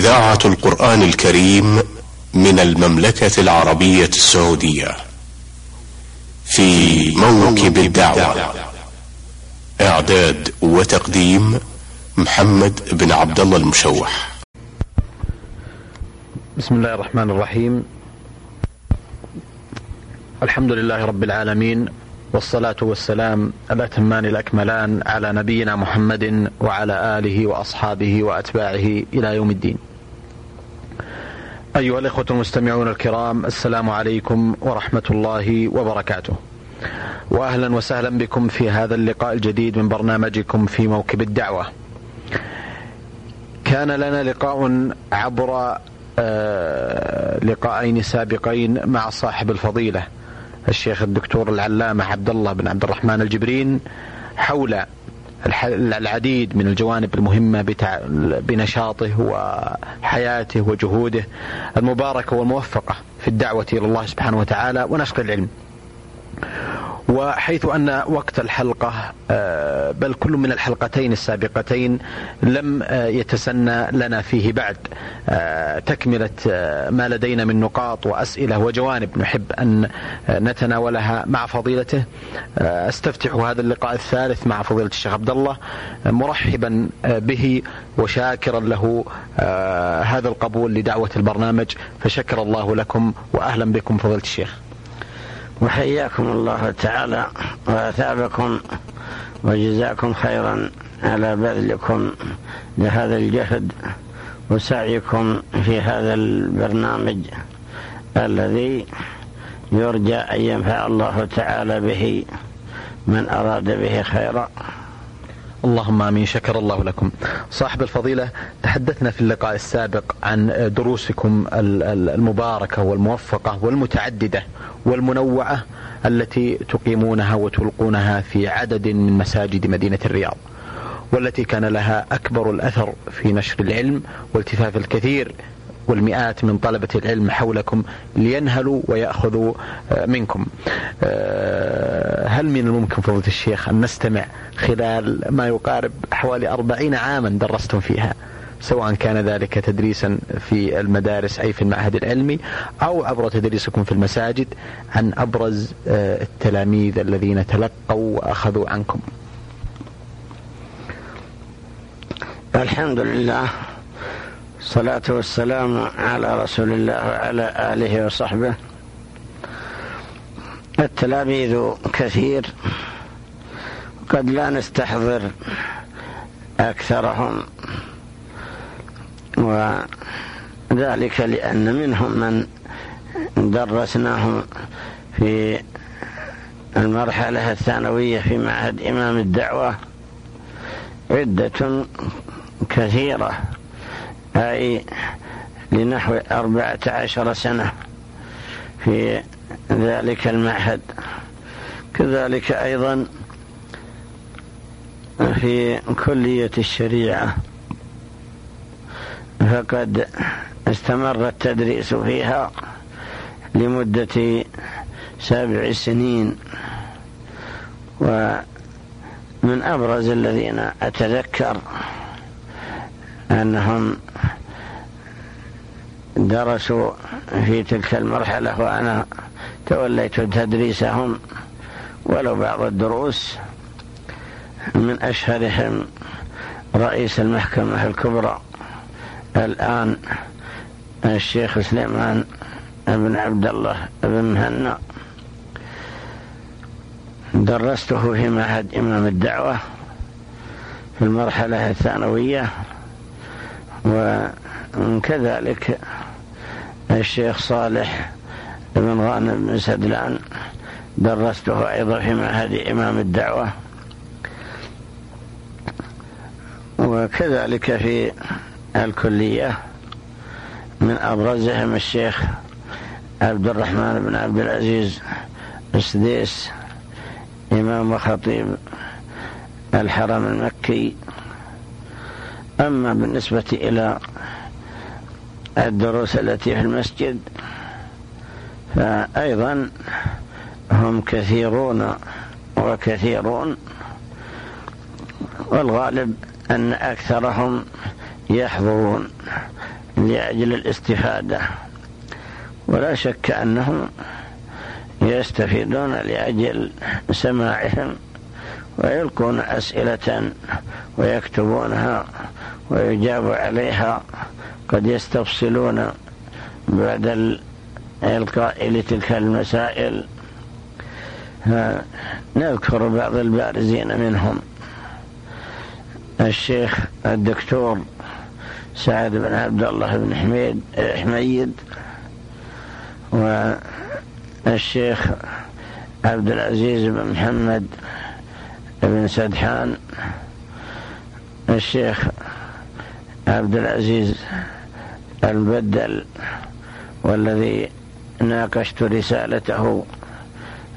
إذاعة القرآن الكريم من المملكة العربية السعودية في موكب الدعوة. إعداد وتقديم محمد بن عبد الله المشوح. بسم الله الرحمن الرحيم. الحمد لله رب العالمين. والصلاة والسلام الأتمان الأكملان على نبينا محمد وعلى آله وأصحابه وأتباعه إلى يوم الدين. أيها الإخوة المستمعون الكرام السلام عليكم ورحمة الله وبركاته. وأهلا وسهلا بكم في هذا اللقاء الجديد من برنامجكم في موكب الدعوة. كان لنا لقاء عبر آه، لقاءين سابقين مع صاحب الفضيلة الشيخ الدكتور العلامة عبد الله بن عبد الرحمن الجبرين حول العديد من الجوانب المهمة بنشاطه وحياته وجهوده المباركة والموفقة في الدعوة إلى الله سبحانه وتعالى ونشر العلم. وحيث أن وقت الحلقة آه، بل كل من الحلقتين السابقتين لم آه، يتسنى لنا فيه بعد. آه، تكملة ما لدينا من نقاط وأسئلة وجوانب نحب أن نتناولها مع فضيلته. أستفتح هذا اللقاء الثالث مع فضيلة الشيخ عبد الله مرحبا به وشاكرا له هذا القبول لدعوة البرنامج. فشكر الله لكم وأهلا بكم فضيلة الشيخ. وحياكم الله تعالى وأثابكم وجزاكم خيرا على بذلكم لهذا الجهد وسعيكم في هذا البرنامج الذي يرجى أن ينفع الله تعالى به من أراد به خيرا. اللهم آمين شكر الله لكم. صاحب الفضيلة تحدثنا في اللقاء السابق عن دروسكم المباركة والموفقة والمتعددة والمنوعة التي تقيمونها وتلقونها في عدد من مساجد مدينة الرياض. والتي كان لها أكبر الأثر في نشر العلم والتفاف الكثير والمئات من طلبة العلم حولكم لينهلوا ويأخذوا آه، منكم. آه، هل من الممكن فضيلة الشيخ أن نستمع خلال ما يقارب حوالي أربعين عاما درستم فيها سواء كان ذلك تدريسا في المدارس أي في المعهد العلمي أو عبر تدريسكم في المساجد عن أبرز آه، التلاميذ الذين تلقوا وأخذوا عنكم؟ الحمد لله. الصلاة والسلام على رسول الله وعلى آله وصحبه. التلاميذ كثير قد لا نستحضر أكثرهم وذلك لأن منهم من درسناهم في المرحلة الثانوية في معهد إمام الدعوة عدة كثيرة. أي لنحو أربعة عشر سنة في ذلك المعهد. كذلك أيضا في كلية الشريعة. فقد استمر التدريس فيها لمدة سبع سنين. ومن أبرز الذين أتذكر أنهم درسوا في تلك المرحلة وأنا توليت تدريسهم ولو بعض الدروس من أشهرهم رئيس المحكمة الكبرى الآن الشيخ سليمان بن عبد الله بن مهنا. درسته في معهد إمام الدعوة في المرحلة الثانوية. وكذلك الشيخ صالح بن غانم بن سدلان درسته أيضا في معهد إمام الدعوة. وكذلك في الكلية من أبرزهم الشيخ عبد الرحمن بن عبد العزيز السديس إمام وخطيب الحرم المكي. أما بالنسبة إلى الدروس التي في المسجد فأيضا هم كثيرون وكثيرون والغالب أن أكثرهم يحضرون لأجل الاستفادة. ولا شك أنهم يستفيدون لأجل سماعهم ويلقون أسئلة ويكتبونها ويجاب عليها قد يستفصلون بعد الإلقاء لتلك المسائل. نذكر بعض البارزين منهم. الشيخ الدكتور سعد بن عبد الله بن حميد حميد والشيخ عبد العزيز بن محمد بن سدحان الشيخ عبد العزيز البدل والذي ناقشت رسالته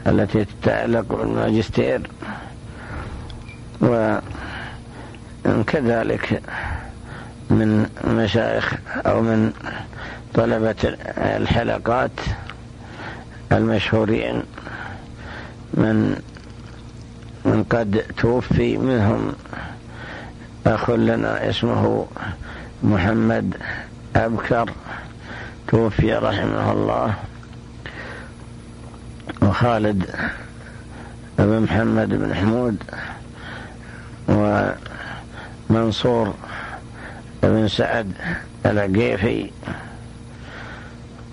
التي تتعلق بالماجستير. وكذلك من مشايخ أو من طلبة الحلقات المشهورين من من قد توفي منهم أخ لنا اسمه محمد أبكر توفي رحمه الله. وخالد بن محمد بن حمود ومنصور بن سعد العقيفي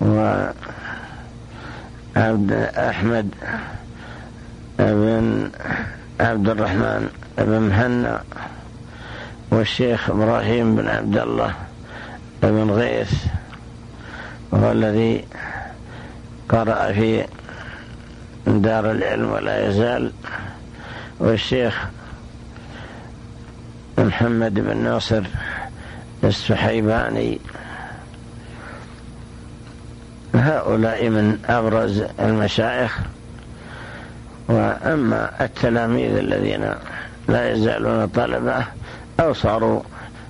وعبد أحمد بن عبد الرحمن بن مهنا والشيخ إبراهيم بن عبد الله بن غيث وهو الذي قرأ في دار العلم ولا يزال والشيخ محمد بن ناصر السحيباني. هؤلاء من أبرز المشايخ. وأما التلاميذ الذين لا يزالون طلبة أو صاروا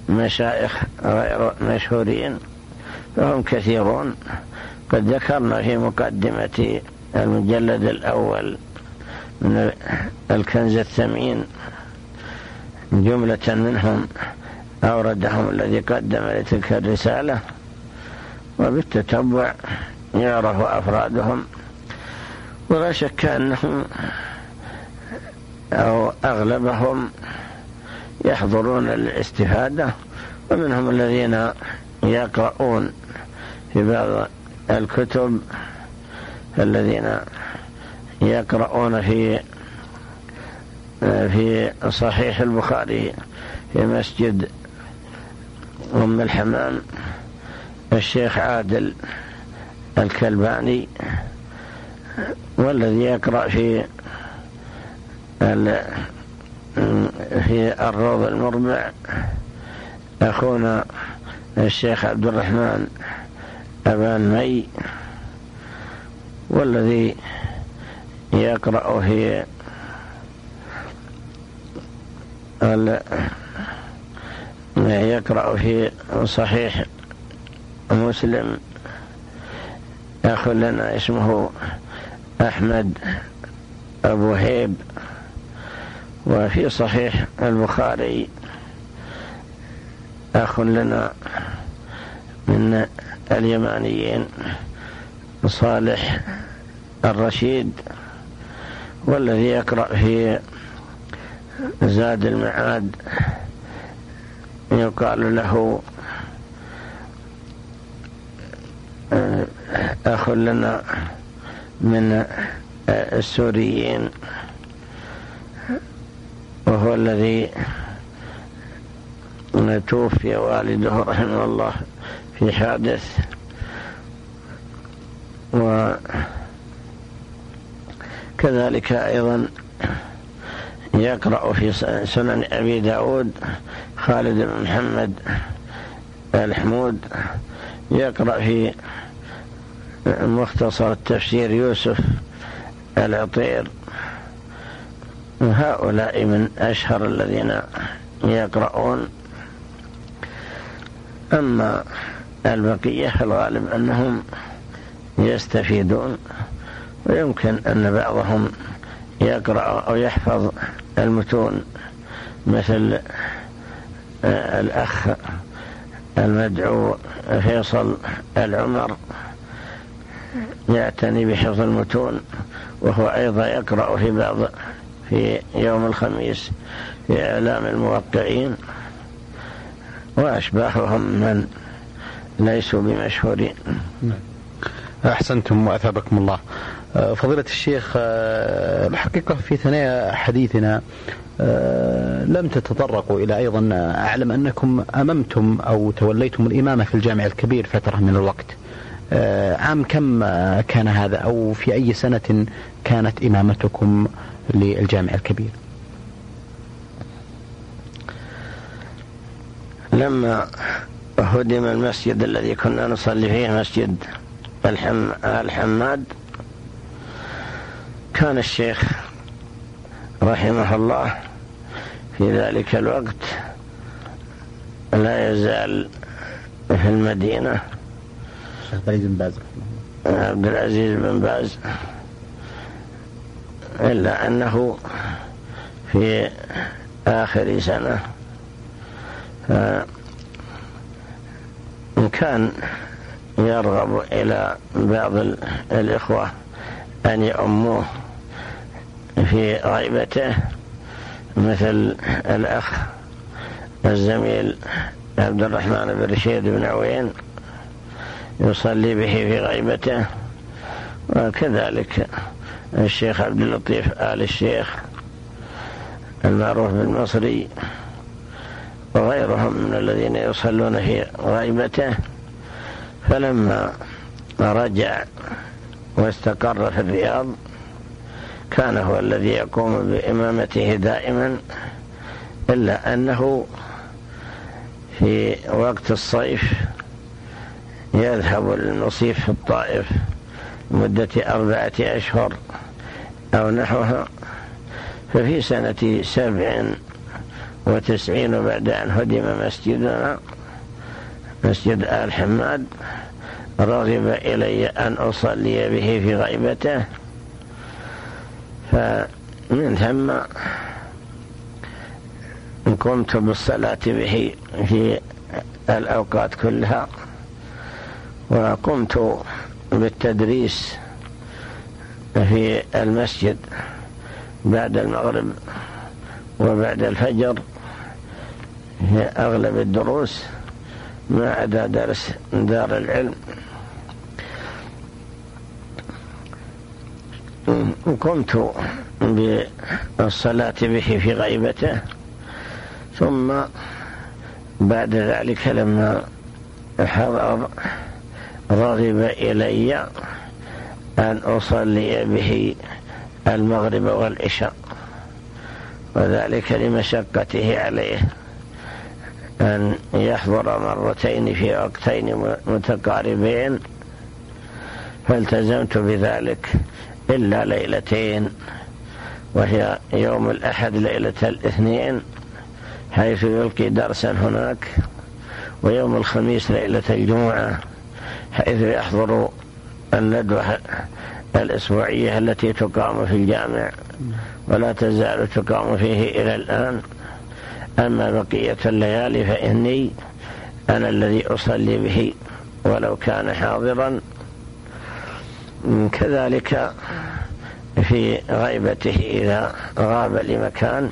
مشايخ غير مشهورين فهم كثيرون. قد ذكرنا في مقدمة المجلد الأول من الكنز الثمين جملة منهم أوردهم الذي قدم لتلك الرسالة وبالتتبع يعرف أفرادهم. ولا شك أنهم أو أغلبهم يحضرون الاستفادة ومنهم الذين يقرؤون في بعض الكتب الذين يقرؤون في في صحيح البخاري في مسجد أم الحمام الشيخ عادل الكلباني. والذي يقرأ في في الروض المربع أخونا الشيخ عبد الرحمن أبان مي والذي يقرأ في يقرأ في صحيح مسلم أخ لنا اسمه أحمد أبو هيب وفي صحيح البخاري. أخ لنا من اليمانيين صالح الرشيد والذي يقرأ في زاد المعاد. يقال له أخ لنا من السوريين وهو الذي توفي والده رحمه الله في حادث. وكذلك أيضا يقرأ في سنن أبي داود خالد بن محمد الحمود يقرأ في مختصر التفسير يوسف العطير. هؤلاء من أشهر الذين يقرؤون. أما البقية الغالب أنهم يستفيدون. ويمكن أن بعضهم يقرأ أو يحفظ المتون مثل الأخ المدعو فيصل العمر. يعتني بحفظ المتون وهو أيضا يقرأ في بعض في يوم الخميس في إعلام الموقعين وأشباههم من ليسوا بمشهورين. أحسنتم وأثابكم الله. آه، فضيلة الشيخ آه، الحقيقة في ثنايا حديثنا آه، لم تتطرقوا إلى أيضا أعلم أنكم أممتم أو توليتم الإمامة في الجامع الكبير فترة من الوقت. عام كم كان هذا؟ أو في أي سنة كانت إمامتكم للجامع الكبير؟ لما هدم المسجد الذي كنا نصلي فيه مسجد الحم الحماد كان الشيخ رحمه الله في ذلك الوقت لا يزال في المدينة عبد العزيز بن باز عبد العزيز بن باز. إلا أنه في آخر سنة كان يرغب إلى بعض الإخوة أن يؤموه في غيبته مثل الأخ الزميل عبد الرحمن بن رشيد بن عوين. يصلي به في غيبته. وكذلك الشيخ عبد اللطيف آل الشيخ المعروف بالمصري وغيرهم من الذين يصلون في غيبته. فلما رجع واستقر في الرياض كان هو الذي يقوم بإمامته دائما إلا أنه في وقت الصيف يذهب للمصيف في الطائف مدة أربعة أشهر أو نحوها ففي سنة سبع وتسعين بعد أن هدم مسجدنا مسجد آل حماد. رغب إلي أن أصلي به في غيبته فمن ثم قمت بالصلاة به في الأوقات كلها. وقمت بالتدريس في المسجد بعد المغرب وبعد الفجر في أغلب الدروس ما عدا درس دار العلم. قمت بالصلاة به في غيبته ثم بعد ذلك لما حضر رغب إلي أن أصلي به المغرب والعشاء وذلك لمشقته عليه أن يحضر مرتين في وقتين متقاربين فالتزمت بذلك إلا ليلتين وهي يوم الأحد ليلة الاثنين حيث يلقي درسا هناك ويوم الخميس ليلة الجمعة. حيث يحضر الندوة الأسبوعية التي تقام في الجامع. ولا تزال تقام فيه إلى الآن. أما بقية الليالي فإني أنا الذي أصلي به ولو كان حاضرا. كذلك في غيبته إذا غاب لمكان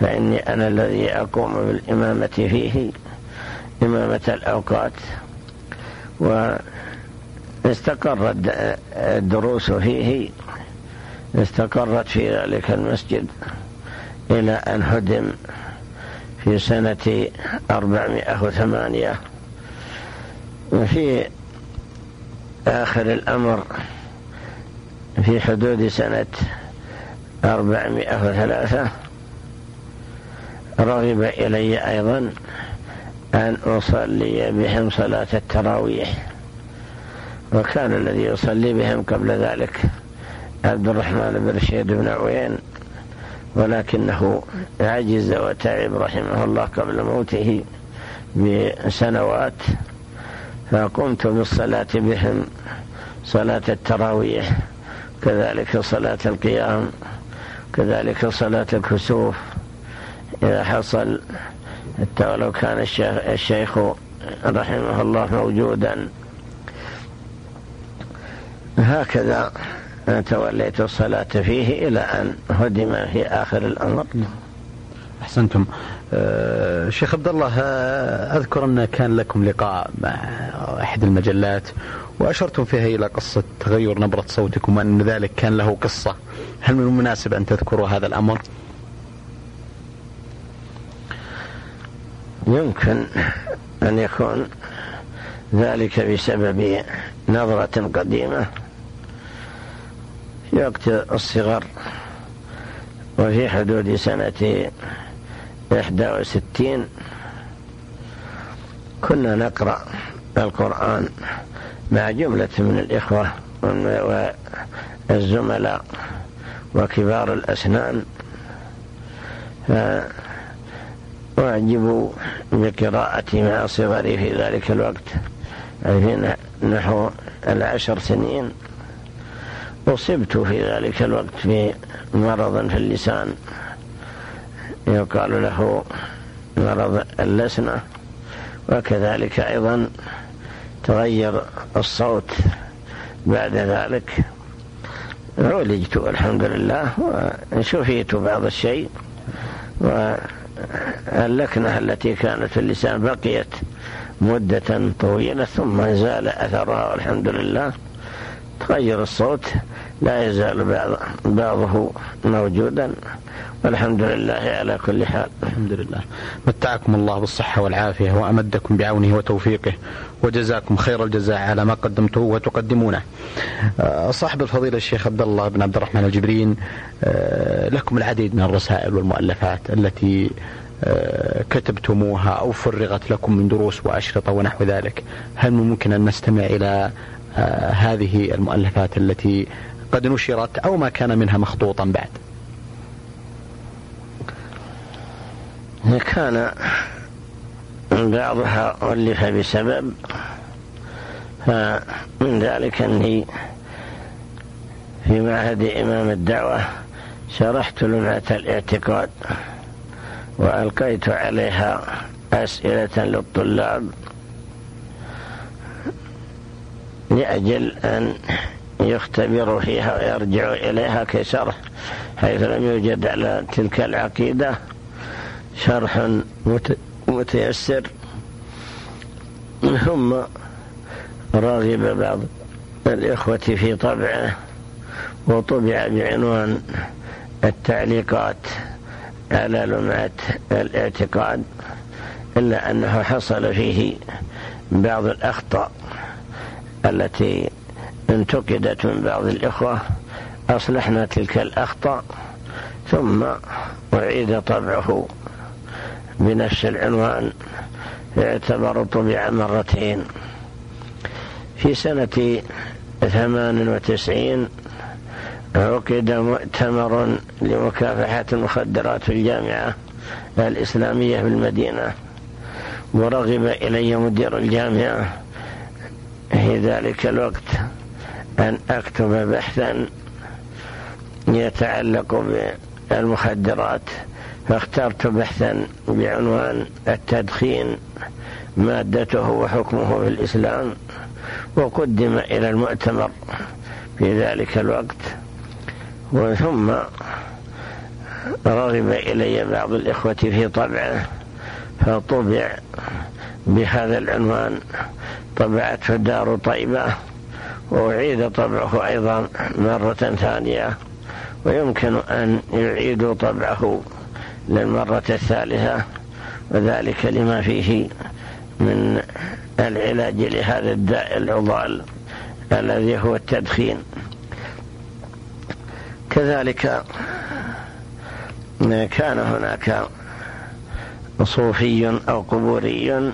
فإني أنا الذي أقوم بالإمامة فيه. إمامة الأوقات. واستقرت الدروس فيه استقرت في ذلك المسجد إلى أن هدم في سنة أربعمائة وثمانية. وفي آخر الأمر في حدود سنة أربعمائة وثلاثة رغب إلي أيضا أن أصلي بهم صلاة التراويح. وكان الذي يصلي بهم قبل ذلك عبد الرحمن بن رشيد بن عوين ولكنه عجز وتعب رحمه الله قبل موته بسنوات فقمت بالصلاة بهم صلاة التراويح كذلك صلاة القيام كذلك صلاة الكسوف إذا حصل حتى ولو كان الشيخ, الشيخ رحمه الله موجودا. هكذا توليت الصلاة فيه إلى أن هدم في آخر الأمر. أحسنتم. أه شيخ عبد الله آه، أذكر أن كان لكم لقاء مع أحد المجلات وأشرتم فيها إلى قصة تغير نبرة صوتكم وأن ذلك كان له قصة. هل من المناسب أن تذكروا هذا الأمر؟ يمكن أن يكون ذلك بسبب نظرة قديمة في وقت الصغر وفي حدود سنة إحدى وستين. كنا نقرأ القرآن مع جملة من الإخوة والزملاء وكبار الأسنان. أعجبوا بقراءتي مع صغري في ذلك الوقت. في نحو العشر سنين. أصبت في ذلك الوقت بمرض في اللسان. يقال له مرض اللسنة. وكذلك أيضا تغير الصوت بعد ذلك. عولجت الحمد لله وشفيت بعض الشيء. واللكنة التي كانت في اللسان بقيت مدة طويلة ثم زال أثرها والحمد لله. تغير الصوت لا يزال بعض بعضه موجودا. والحمد لله على كل حال. الحمد لله. متعكم الله بالصحة والعافية وأمدكم بعونه وتوفيقه وجزاكم خير الجزاء على ما قدمته وتقدمونه. آه، صاحب الفضيلة الشيخ عبد الله بن عبد الرحمن الجبرين آه، لكم العديد من الرسائل والمؤلفات التي آه، كتبتموها أو فرغت لكم من دروس وأشرطة ونحو ذلك. هل ممكن أن نستمع إلى هذه المؤلفات التي قد نشرت أو ما كان منها مخطوطا بعد. كان بعضها ألف بسبب فمن ذلك أني في معهد إمام الدعوة شرحت لمعة الاعتقاد وألقيت عليها أسئلة للطلاب لأجل أن يختبروا فيها ويرجعوا إليها كشرح حيث لم يوجد على تلك العقيدة. شرح متيسر. ثم راغب بعض الإخوة في طبعه وطبع بعنوان التعليقات على لمعة الاعتقاد إلا أنه حصل فيه بعض الأخطاء. التي انتقدت من بعض الإخوة أصلحنا تلك الأخطاء ثم أعيد طبعه بنفس العنوان يعتبر طبع مرتين. في سنة ثمان وتسعين عقد مؤتمر لمكافحة المخدرات في الجامعة الإسلامية بالمدينة ورغب إلي مدير الجامعة في ذلك الوقت أن أكتب بحثا يتعلق بالمخدرات فاخترت بحثا بعنوان التدخين مادته وحكمه في الإسلام وقدم إلى المؤتمر في ذلك الوقت وثم رغب إلي بعض الإخوة في طبعه فطبع بهذا العنوان طبعته دار طيبة وأعيد طبعه أيضا مرة ثانية ويمكن أن يعيدوا طبعه للمرة الثالثة وذلك لما فيه من العلاج لهذا الداء العضال الذي هو التدخين. كذلك كان هناك صوفي أو قبوري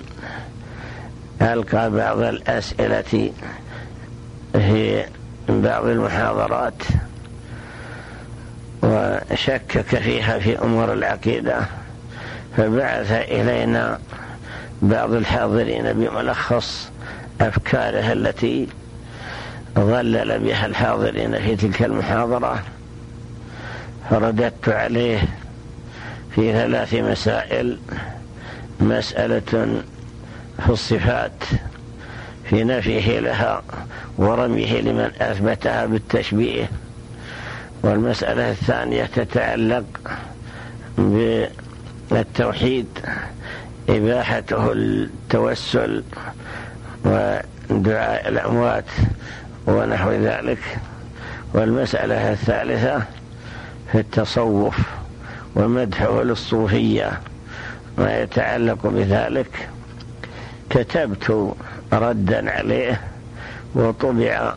ألقى بعض الأسئلة في بعض المحاضرات؟ وشكك فيها في أمور العقيدة فبعث إلينا بعض الحاضرين بملخص أفكاره التي ظلل بها الحاضرين في تلك المحاضرة. فرددت عليه في ثلاث مسائل مسألة في الصفات في نفيه لها ورميه لمن أثبتها بالتشبيه. والمسألة الثانية تتعلق بالتوحيد إباحته التوسل ودعاء الأموات ونحو ذلك. والمسألة الثالثة في التصوف ومدحه للصوفية ما يتعلق بذلك كتبت ردا عليه وطبع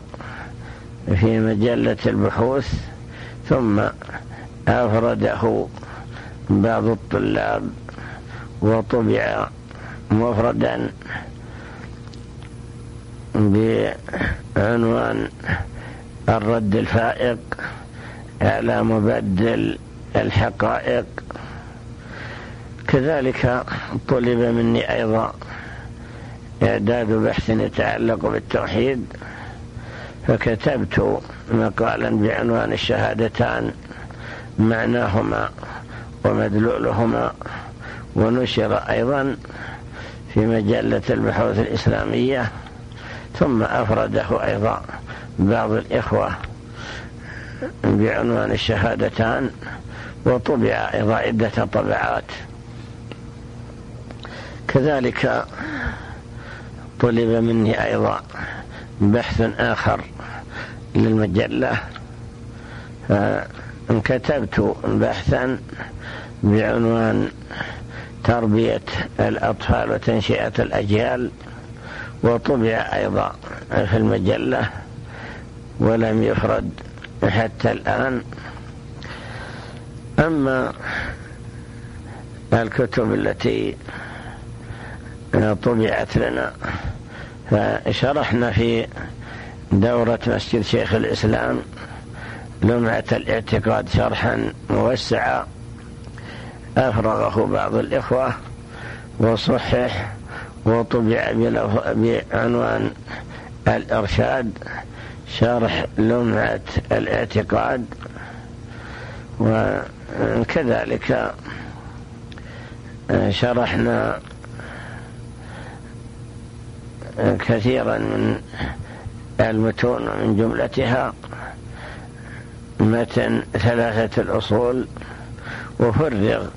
في مجلة البحوث ثم أفرده بعض الطلاب وطبع مفردا بعنوان الرد الفائق على مبدل الحقائق. كذلك طلب مني أيضا إعداد بحث يتعلق بالتوحيد فكتبت مقالا بعنوان الشهادتان معناهما ومدلولهما ونشر أيضا في مجلة البحوث الإسلامية ثم أفرده أيضا بعض الإخوة بعنوان الشهادتان وطبع أيضا عدة طبعات. كذلك طلب مني أيضا بحث آخر للمجلة. فكتبت بحثا بعنوان تربية الأطفال وتنشئة الأجيال وطبع أيضا في المجلة ولم يفرد حتى الآن. أما الكتب التي طبعت لنا. فشرحنا في دورة مسجد شيخ الإسلام لمعة الاعتقاد شرحا موسعا. أفرغه بعض الإخوة وصحح وطبع بعنوان الإرشاد شرح لمعة الاعتقاد. وكذلك شرحنا كثيرا من المتون من جملتها متن ثلاثة الأصول وفرغ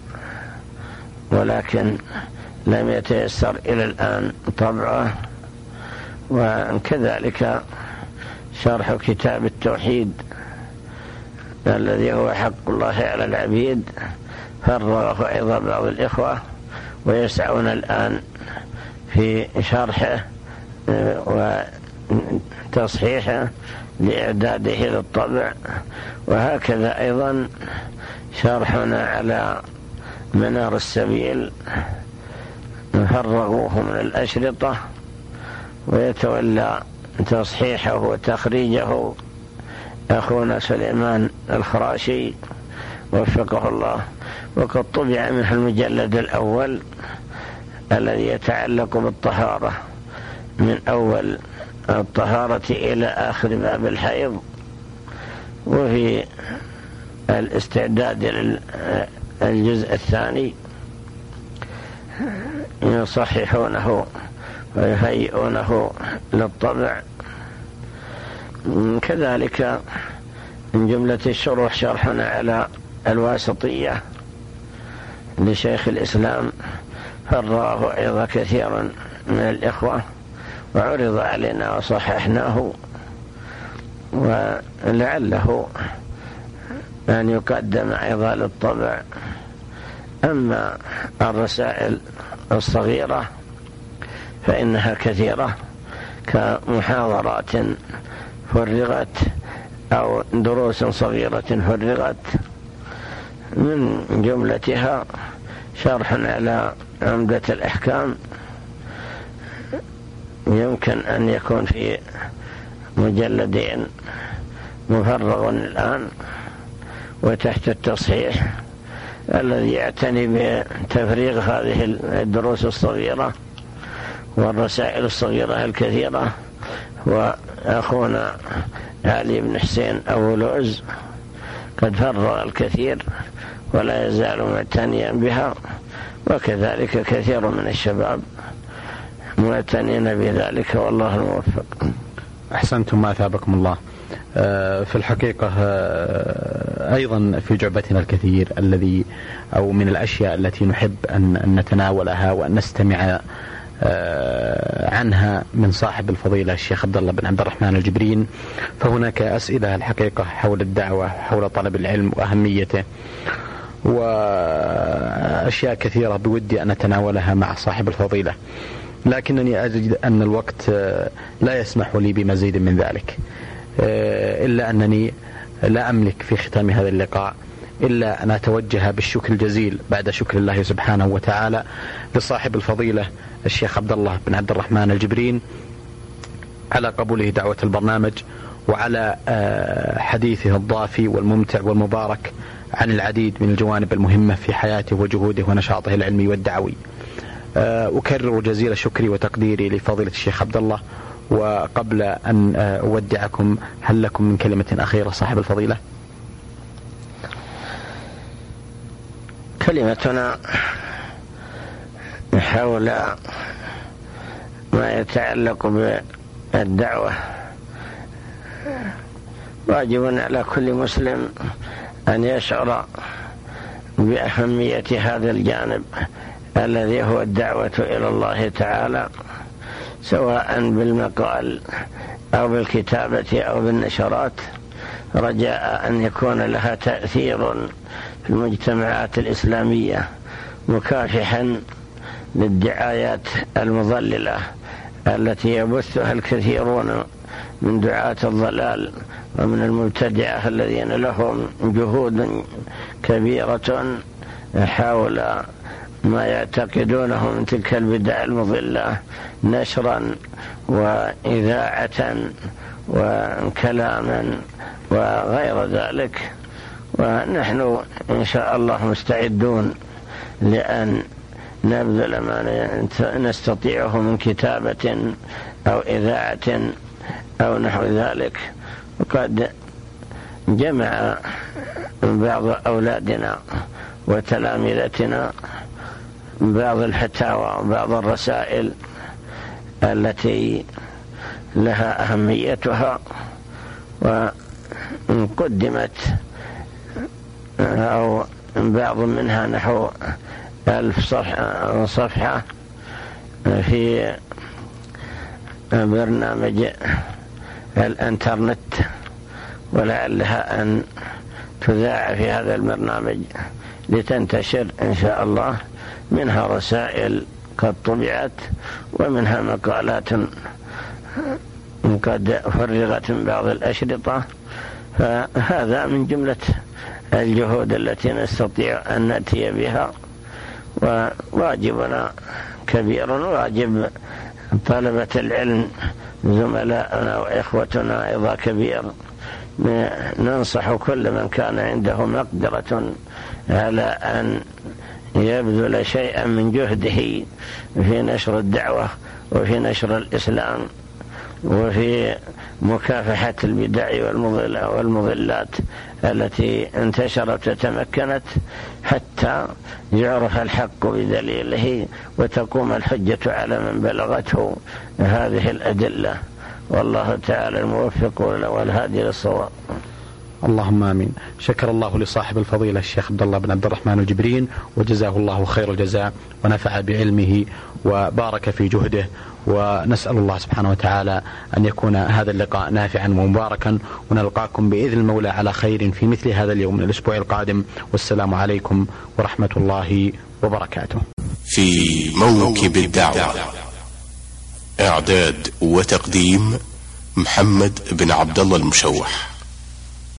ولكن لم يتيسر إلى الآن طبعه. وكذلك شرح كتاب التوحيد الذي هو حق الله على العبيد فرغه أيضا بعض الإخوة ويسعون الآن في شرحه. وتصحيحه لإعداده للطبع. وهكذا أيضا شرحنا على منار السبيل. فرغوه من الأشرطة ويتولى تصحيحه وتخريجه. أخونا سليمان الخراشي وفقه الله. وقد طبع منه المجلد الأول الذي يتعلق بالطهارة. من أول الطهارة إلى آخر باب الحيض وفي الاستعداد للجزء الثاني. يصححونه ويهيئونه للطبع. كذلك من جملة الشروح شرحنا على الواسطية لشيخ الإسلام فراه أيضا كثيرا من الإخوة. وعرض علينا وصححناه ولعله أن يقدم أيضا للطبع. أما الرسائل الصغيرة فإنها كثيرة كمحاضرات فرغت أو دروس صغيرة فرغت. من جملتها شرح على عمدة الأحكام. يمكن أن يكون في مجلدين مفرغ الآن وتحت التصحيح الذي يعتني بتفريغ هذه الدروس الصغيرة والرسائل الصغيرة الكثيرة. وأخونا علي بن حسين أبو لؤز قد فرغ الكثير ولا يزال معتنيا بها وكذلك كثير من الشباب معتنين بذلك والله الموفق. أحسنتم ما أثابكم الله. آه، في الحقيقة آه، أيضا في جعبتنا الكثير الذي أو من الأشياء التي نحب أن نتناولها وأن نستمع آه، عنها من صاحب الفضيلة الشيخ عبد الله بن عبد الرحمن الجبرين. فهناك أسئلة الحقيقة حول الدعوة حول طلب العلم وأهميته وأشياء كثيرة بودي أن أتناولها مع صاحب الفضيلة. لكنني أجد أن الوقت لا يسمح لي بمزيد من ذلك. آه، إلا أنني لا أملك في ختام هذا اللقاء إلا أن أتوجه بالشكر الجزيل بعد شكر الله سبحانه وتعالى لصاحب الفضيلة الشيخ عبد الله بن عبد الرحمن الجبرين على قبوله دعوة البرنامج وعلى آه، حديثه الضافي والممتع والمبارك عن العديد من الجوانب المهمة في حياته وجهوده ونشاطه العلمي والدعوي. آه، أكرر جزيل شكري وتقديري لفضيلة الشيخ عبد الله وقبل أن أودعكم هل لكم من كلمة أخيرة صاحب الفضيلة؟ كلمتنا حول ما يتعلق بالدعوة. واجب على كل مسلم أن يشعر بأهمية هذا الجانب الذي هو الدعوة إلى الله تعالى سواء بالمقال أو بالكتابة أو بالنشرات رجاء أن يكون لها تأثير في المجتمعات الإسلامية مكافحا للدعايات المضللة التي يبثها الكثيرون من دعاة الضلال ومن المبتدعة الذين لهم جهود كبيرة حول ما يعتقدونه من تلك البدع المضلة نشرا وإذاعة وكلاما وغير ذلك. ونحن إن شاء الله مستعدون لأن نبذل ما نستطيعه من كتابة أو إذاعة أو نحو ذلك. وقد جمع بعض أولادنا وتلامذتنا بعض الفتاوى وبعض الرسائل التي لها أهميتها وقدمت أو بعض منها نحو ألف صفحة, صفحة في برنامج الإنترنت ولعلها أن تذاع في هذا البرنامج لتنتشر إن شاء الله. منها رسائل قد طبعت ومنها مقالات قد فرغت من بعض الأشرطة. فهذا من جملة الجهود التي نستطيع أن نأتي بها. وواجبنا كبير واجب طلبة العلم زملاءنا وإخوتنا أيضا كبير. ننصح كل من كان عنده مقدرة على أن يبذل شيئا من جهده في نشر الدعوة وفي نشر الإسلام وفي مكافحة البدع والمضلات التي انتشرت وتمكنت حتى يعرف الحق بدليله وتقوم الحجة على من بلغته. هذه الأدلة. والله تعالى الموفق والهادي للصواب. اللهم آمين. شكر الله لصاحب الفضيلة الشيخ عبد الله بن عبد الرحمن الجبرين وجزاه الله خير الجزاء ونفع بعلمه وبارك في جهده ونسأل الله سبحانه وتعالى أن يكون هذا اللقاء نافعا ومباركا ونلقاكم بإذن المولى على خير في مثل هذا اليوم الأسبوع القادم والسلام عليكم ورحمة الله وبركاته. في موكب الدعوة إعداد وتقديم محمد بن عبد الله المشوح